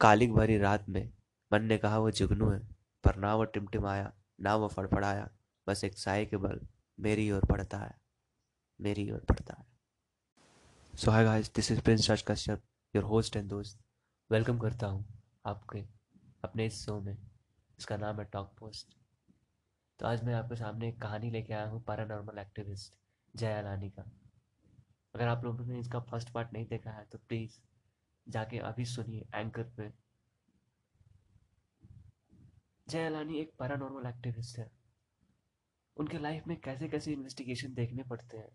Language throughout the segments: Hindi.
कालिक भरी रात में मन ने कहा, वो जुगनू है। पर ना वो टिमटिमाया, ना वो फड़फड़ाया। बस एक साय के बल मेरी ओर पड़ता है, मेरी ओर पड़ता है। So hi guys this is Prince Raj Kashyap your host and दोस्त। वेलकम करता हूँ आपके अपने इस शो में। इसका नाम है टॉक पोस्ट तो आज मैं आपके सामने एक कहानी लेके आया हूँ पैरानॉर्मल एक्टिविस्ट जय अलानी का। अगर आप लोगों ने इसका फ़र्स्ट पार्ट नहीं देखा है तो प्लीज़ जाके अभी सुनिए एंकर पे। जय अलानी एक पैरानॉर्मल एक्टिविस्ट है। उनके लाइफ में कैसे कैसे इन्वेस्टिगेशन देखने पड़ते हैं।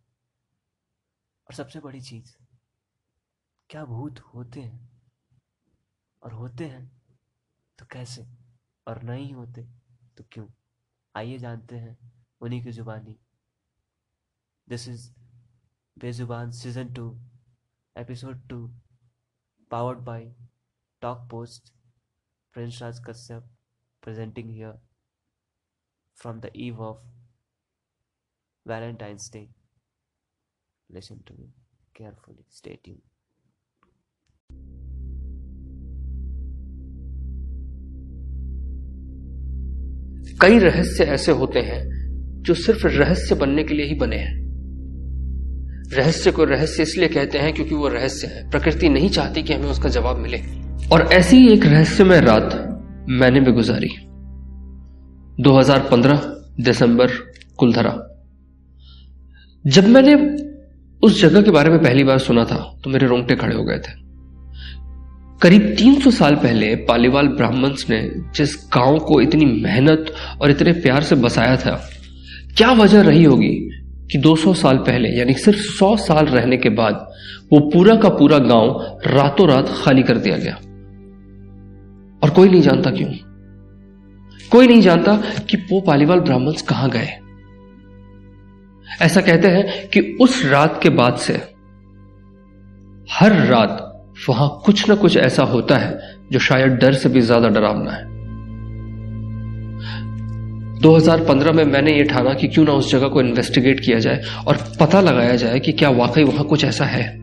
और सबसे बड़ी चीज़, क्या भूत होते हैं? और होते हैं तो कैसे? और नहीं होते तो क्यों? आइए जानते हैं उन्हीं की जुबानी। This is Bezubaan season two episode two powered by Talk Post, Prince Raj Kashyap, presenting here from the eve of Valentine's Day. Listen to me carefully. Stay tuned. कई रहस्य ऐसे होते हैं जो सिर्फ़ रहस्य बनने के लिए ही बने हैं रहस्य को रहस्य इसलिए कहते हैं क्योंकि वो रहस्य है। प्रकृति नहीं चाहती कि हमें उसका जवाब मिले। और ऐसी एक रहस्यमय रात मैंने भी गुजारी। 2015 दिसंबर, कुलधरा। जब मैंने उस जगह के बारे में पहली बार सुना था तो मेरे रोंगटे खड़े हो गए थे। करीब 300 साल पहले पालीवाल ब्राह्मण्स ने जिस गाँव को इतनी मेहनत और इतने प्यार से बसाया था, क्या वजह रही होगी? कि 200 साल पहले, यानी सिर्फ़ 100 साल रहने के बाद, वो पूरा का पूरा गाँव रातों रात खाली कर दिया गया। और कोई नहीं जानता क्यों? कोई नहीं जानता कि वो पालीवाल ब्राह्मण्स कहाँ गए। ऐसा कहते हैं कि उस रात के बाद से हर रात वहाँ कुछ ना कुछ ऐसा होता है जो शायद डर से भी ज़्यादा डरावना है। 2015 में मैंने ये ठाना कि क्यों ना उस जगह को इन्वेस्टिगेट किया जाए और पता लगाया जाए कि क्या वाकई वहाँ कुछ ऐसा है।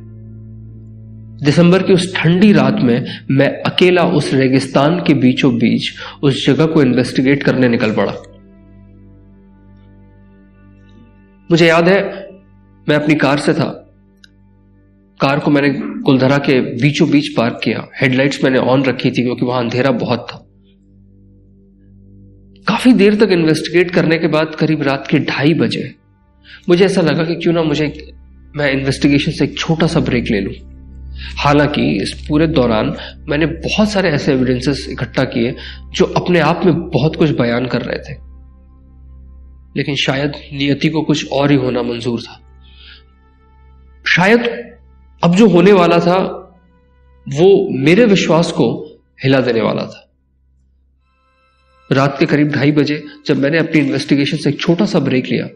दिसंबर की उस ठंडी रात में मैं अकेला उस रेगिस्तान के बीचों बीच उस जगह को इन्वेस्टिगेट करने निकल पड़ा। मुझे याद है, मैं अपनी कार से था। कार को मैंने कुलधरा के बीचों बीच पार्क किया। हेडलाइट्स मैंने ऑन रखी थी क्योंकि वहाँ अंधेरा बहुत था। काफ़ी देर तक इन्वेस्टिगेट करने के बाद करीब रात के ढाई बजे, मुझे ऐसा लगा कि क्यों ना मुझे मैं इन्वेस्टिगेशन से एक छोटा सा ब्रेक ले लूँ। हालाँकि इस पूरे दौरान मैंने बहुत सारे ऐसे एविडेंसेस इकट्ठा किए जो अपने आप में बहुत कुछ बयान कर रहे थे। लेकिन शायद नियति को कुछ और ही होना मंजूर था। शायद अब जो होने वाला था, वो मेरे विश्वास को हिला देने वाला था। रात के करीब ढाई बजे जब मैंने अपनी इन्वेस्टिगेशन से एक छोटा सा ब्रेक लिया,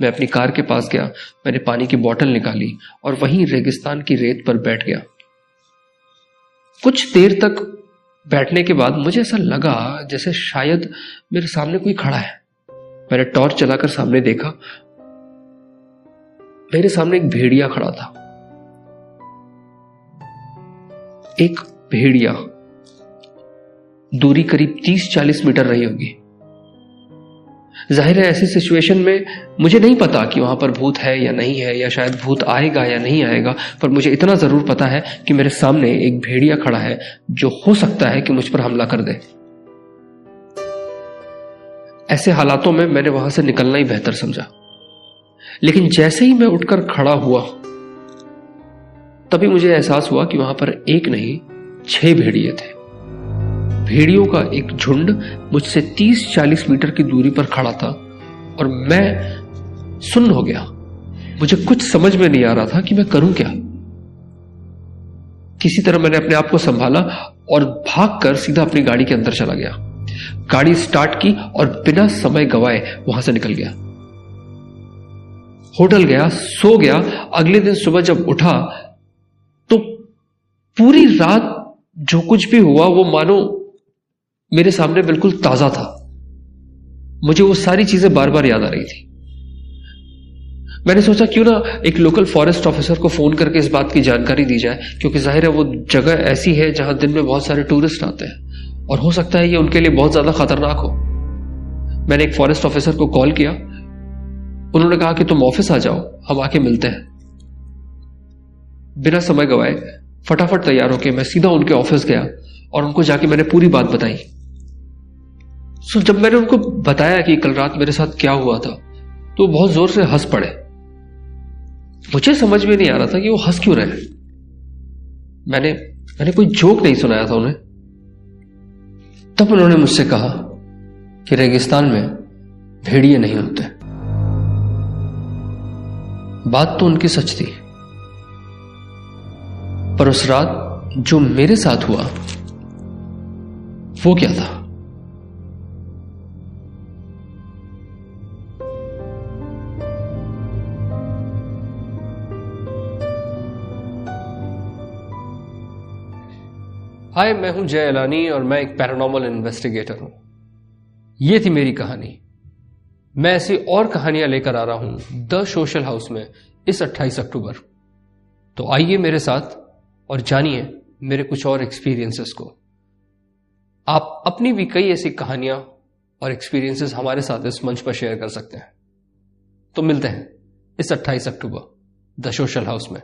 मैं अपनी कार के पास गया, मैंने पानी की बोतल निकाली और वहीं रेगिस्तान की रेत पर बैठ गया। कुछ देर तक बैठने के बाद मुझे ऐसा लगा जैसे शायद मेरे सामने कोई खड़ा है। मैंने टॉर्च चलाकर सामने देखा, मेरे सामने एक भेड़िया खड़ा था। एक भेड़िया दूरी करीब 30-40 मीटर रही होगी। ज़ाहिर है, ऐसी सिचुएशन में मुझे नहीं पता कि वहाँ पर भूत है या नहीं है, या शायद भूत आएगा या नहीं आएगा, पर मुझे इतना ज़रूर पता है कि मेरे सामने एक भेड़िया खड़ा है जो हो सकता है कि मुझ पर हमला कर दे। ऐसे हालातों में मैंने वहाँ से निकलना ही बेहतर समझा। लेकिन जैसे ही मैं उठकर खड़ा हुआ, तभी मुझे एहसास हुआ कि वहाँ पर एक नहीं, छह भेड़िए थे। भेड़ियों का एक झुंड मुझसे 30-40 मीटर की दूरी पर खड़ा था और मैं सुन्न हो गया। मुझे कुछ समझ में नहीं आ रहा था कि मैं करूँ क्या। किसी तरह मैंने अपने आप को संभाला और भागकर सीधा अपनी गाड़ी के अंदर चला गया। गाड़ी स्टार्ट की और बिना समय गवाए वहाँ से निकल गया। होटल गया, सो गया। अगले दिन सुबह जब उठा तो पूरी रात जो कुछ भी हुआ, वो मानो मेरे सामने बिल्कुल ताज़ा था। मुझे वो सारी चीज़ें बार बार याद आ रही थी। मैंने सोचा, क्यों ना एक लोकल फॉरेस्ट ऑफिसर को फ़ोन करके इस बात की जानकारी दी जाए, क्योंकि ज़ाहिर है वो जगह ऐसी है जहाँ दिन में बहुत सारे टूरिस्ट आते हैं। और हो सकता है ये उनके लिए बहुत ज़्यादा खतरनाक हो। मैंने एक फॉरेस्ट ऑफिसर को कॉल किया। उन्होंने कहा कि तुम ऑफ़िस आ जाओ, हम आके मिलते हैं। बिना समय गवाए, फटाफट तैयार होके मैं सीधा उनके ऑफ़िस गया और उनको जाके मैंने पूरी बात बताई। सो जब मैंने उनको बताया कि कल रात मेरे साथ क्या हुआ था तो बहुत ज़ोर से हंस पड़े। मुझे समझ में नहीं आ रहा था कि वो हंस क्यों रहे। मैंने मैंने कोई जोक नहीं सुनाया था उन्हें। तब उन्होंने मुझसे कहा कि रेगिस्तान में भेड़िए नहीं होते। बात तो उनकी सच थी। पर उस रात जो मेरे साथ हुआ, वो क्या था? हाय, मैं हूँ जय अलानी और मैं एक पैरानॉर्मल इन्वेस्टिगेटर हूँ। ये थी मेरी कहानी। मैं ऐसी और कहानियाँ लेकर आ रहा हूँ द सोशल हाउस में इस 28 अक्टूबर। तो आइए मेरे साथ और जानिए मेरे कुछ और एक्सपीरियंसेस को। आप अपनी भी कई ऐसी कहानियाँ और एक्सपीरियंसेस हमारे साथ इस मंच पर शेयर कर सकते हैं। तो मिलते हैं इस 28 अक्टूबर द सोशल हाउस में।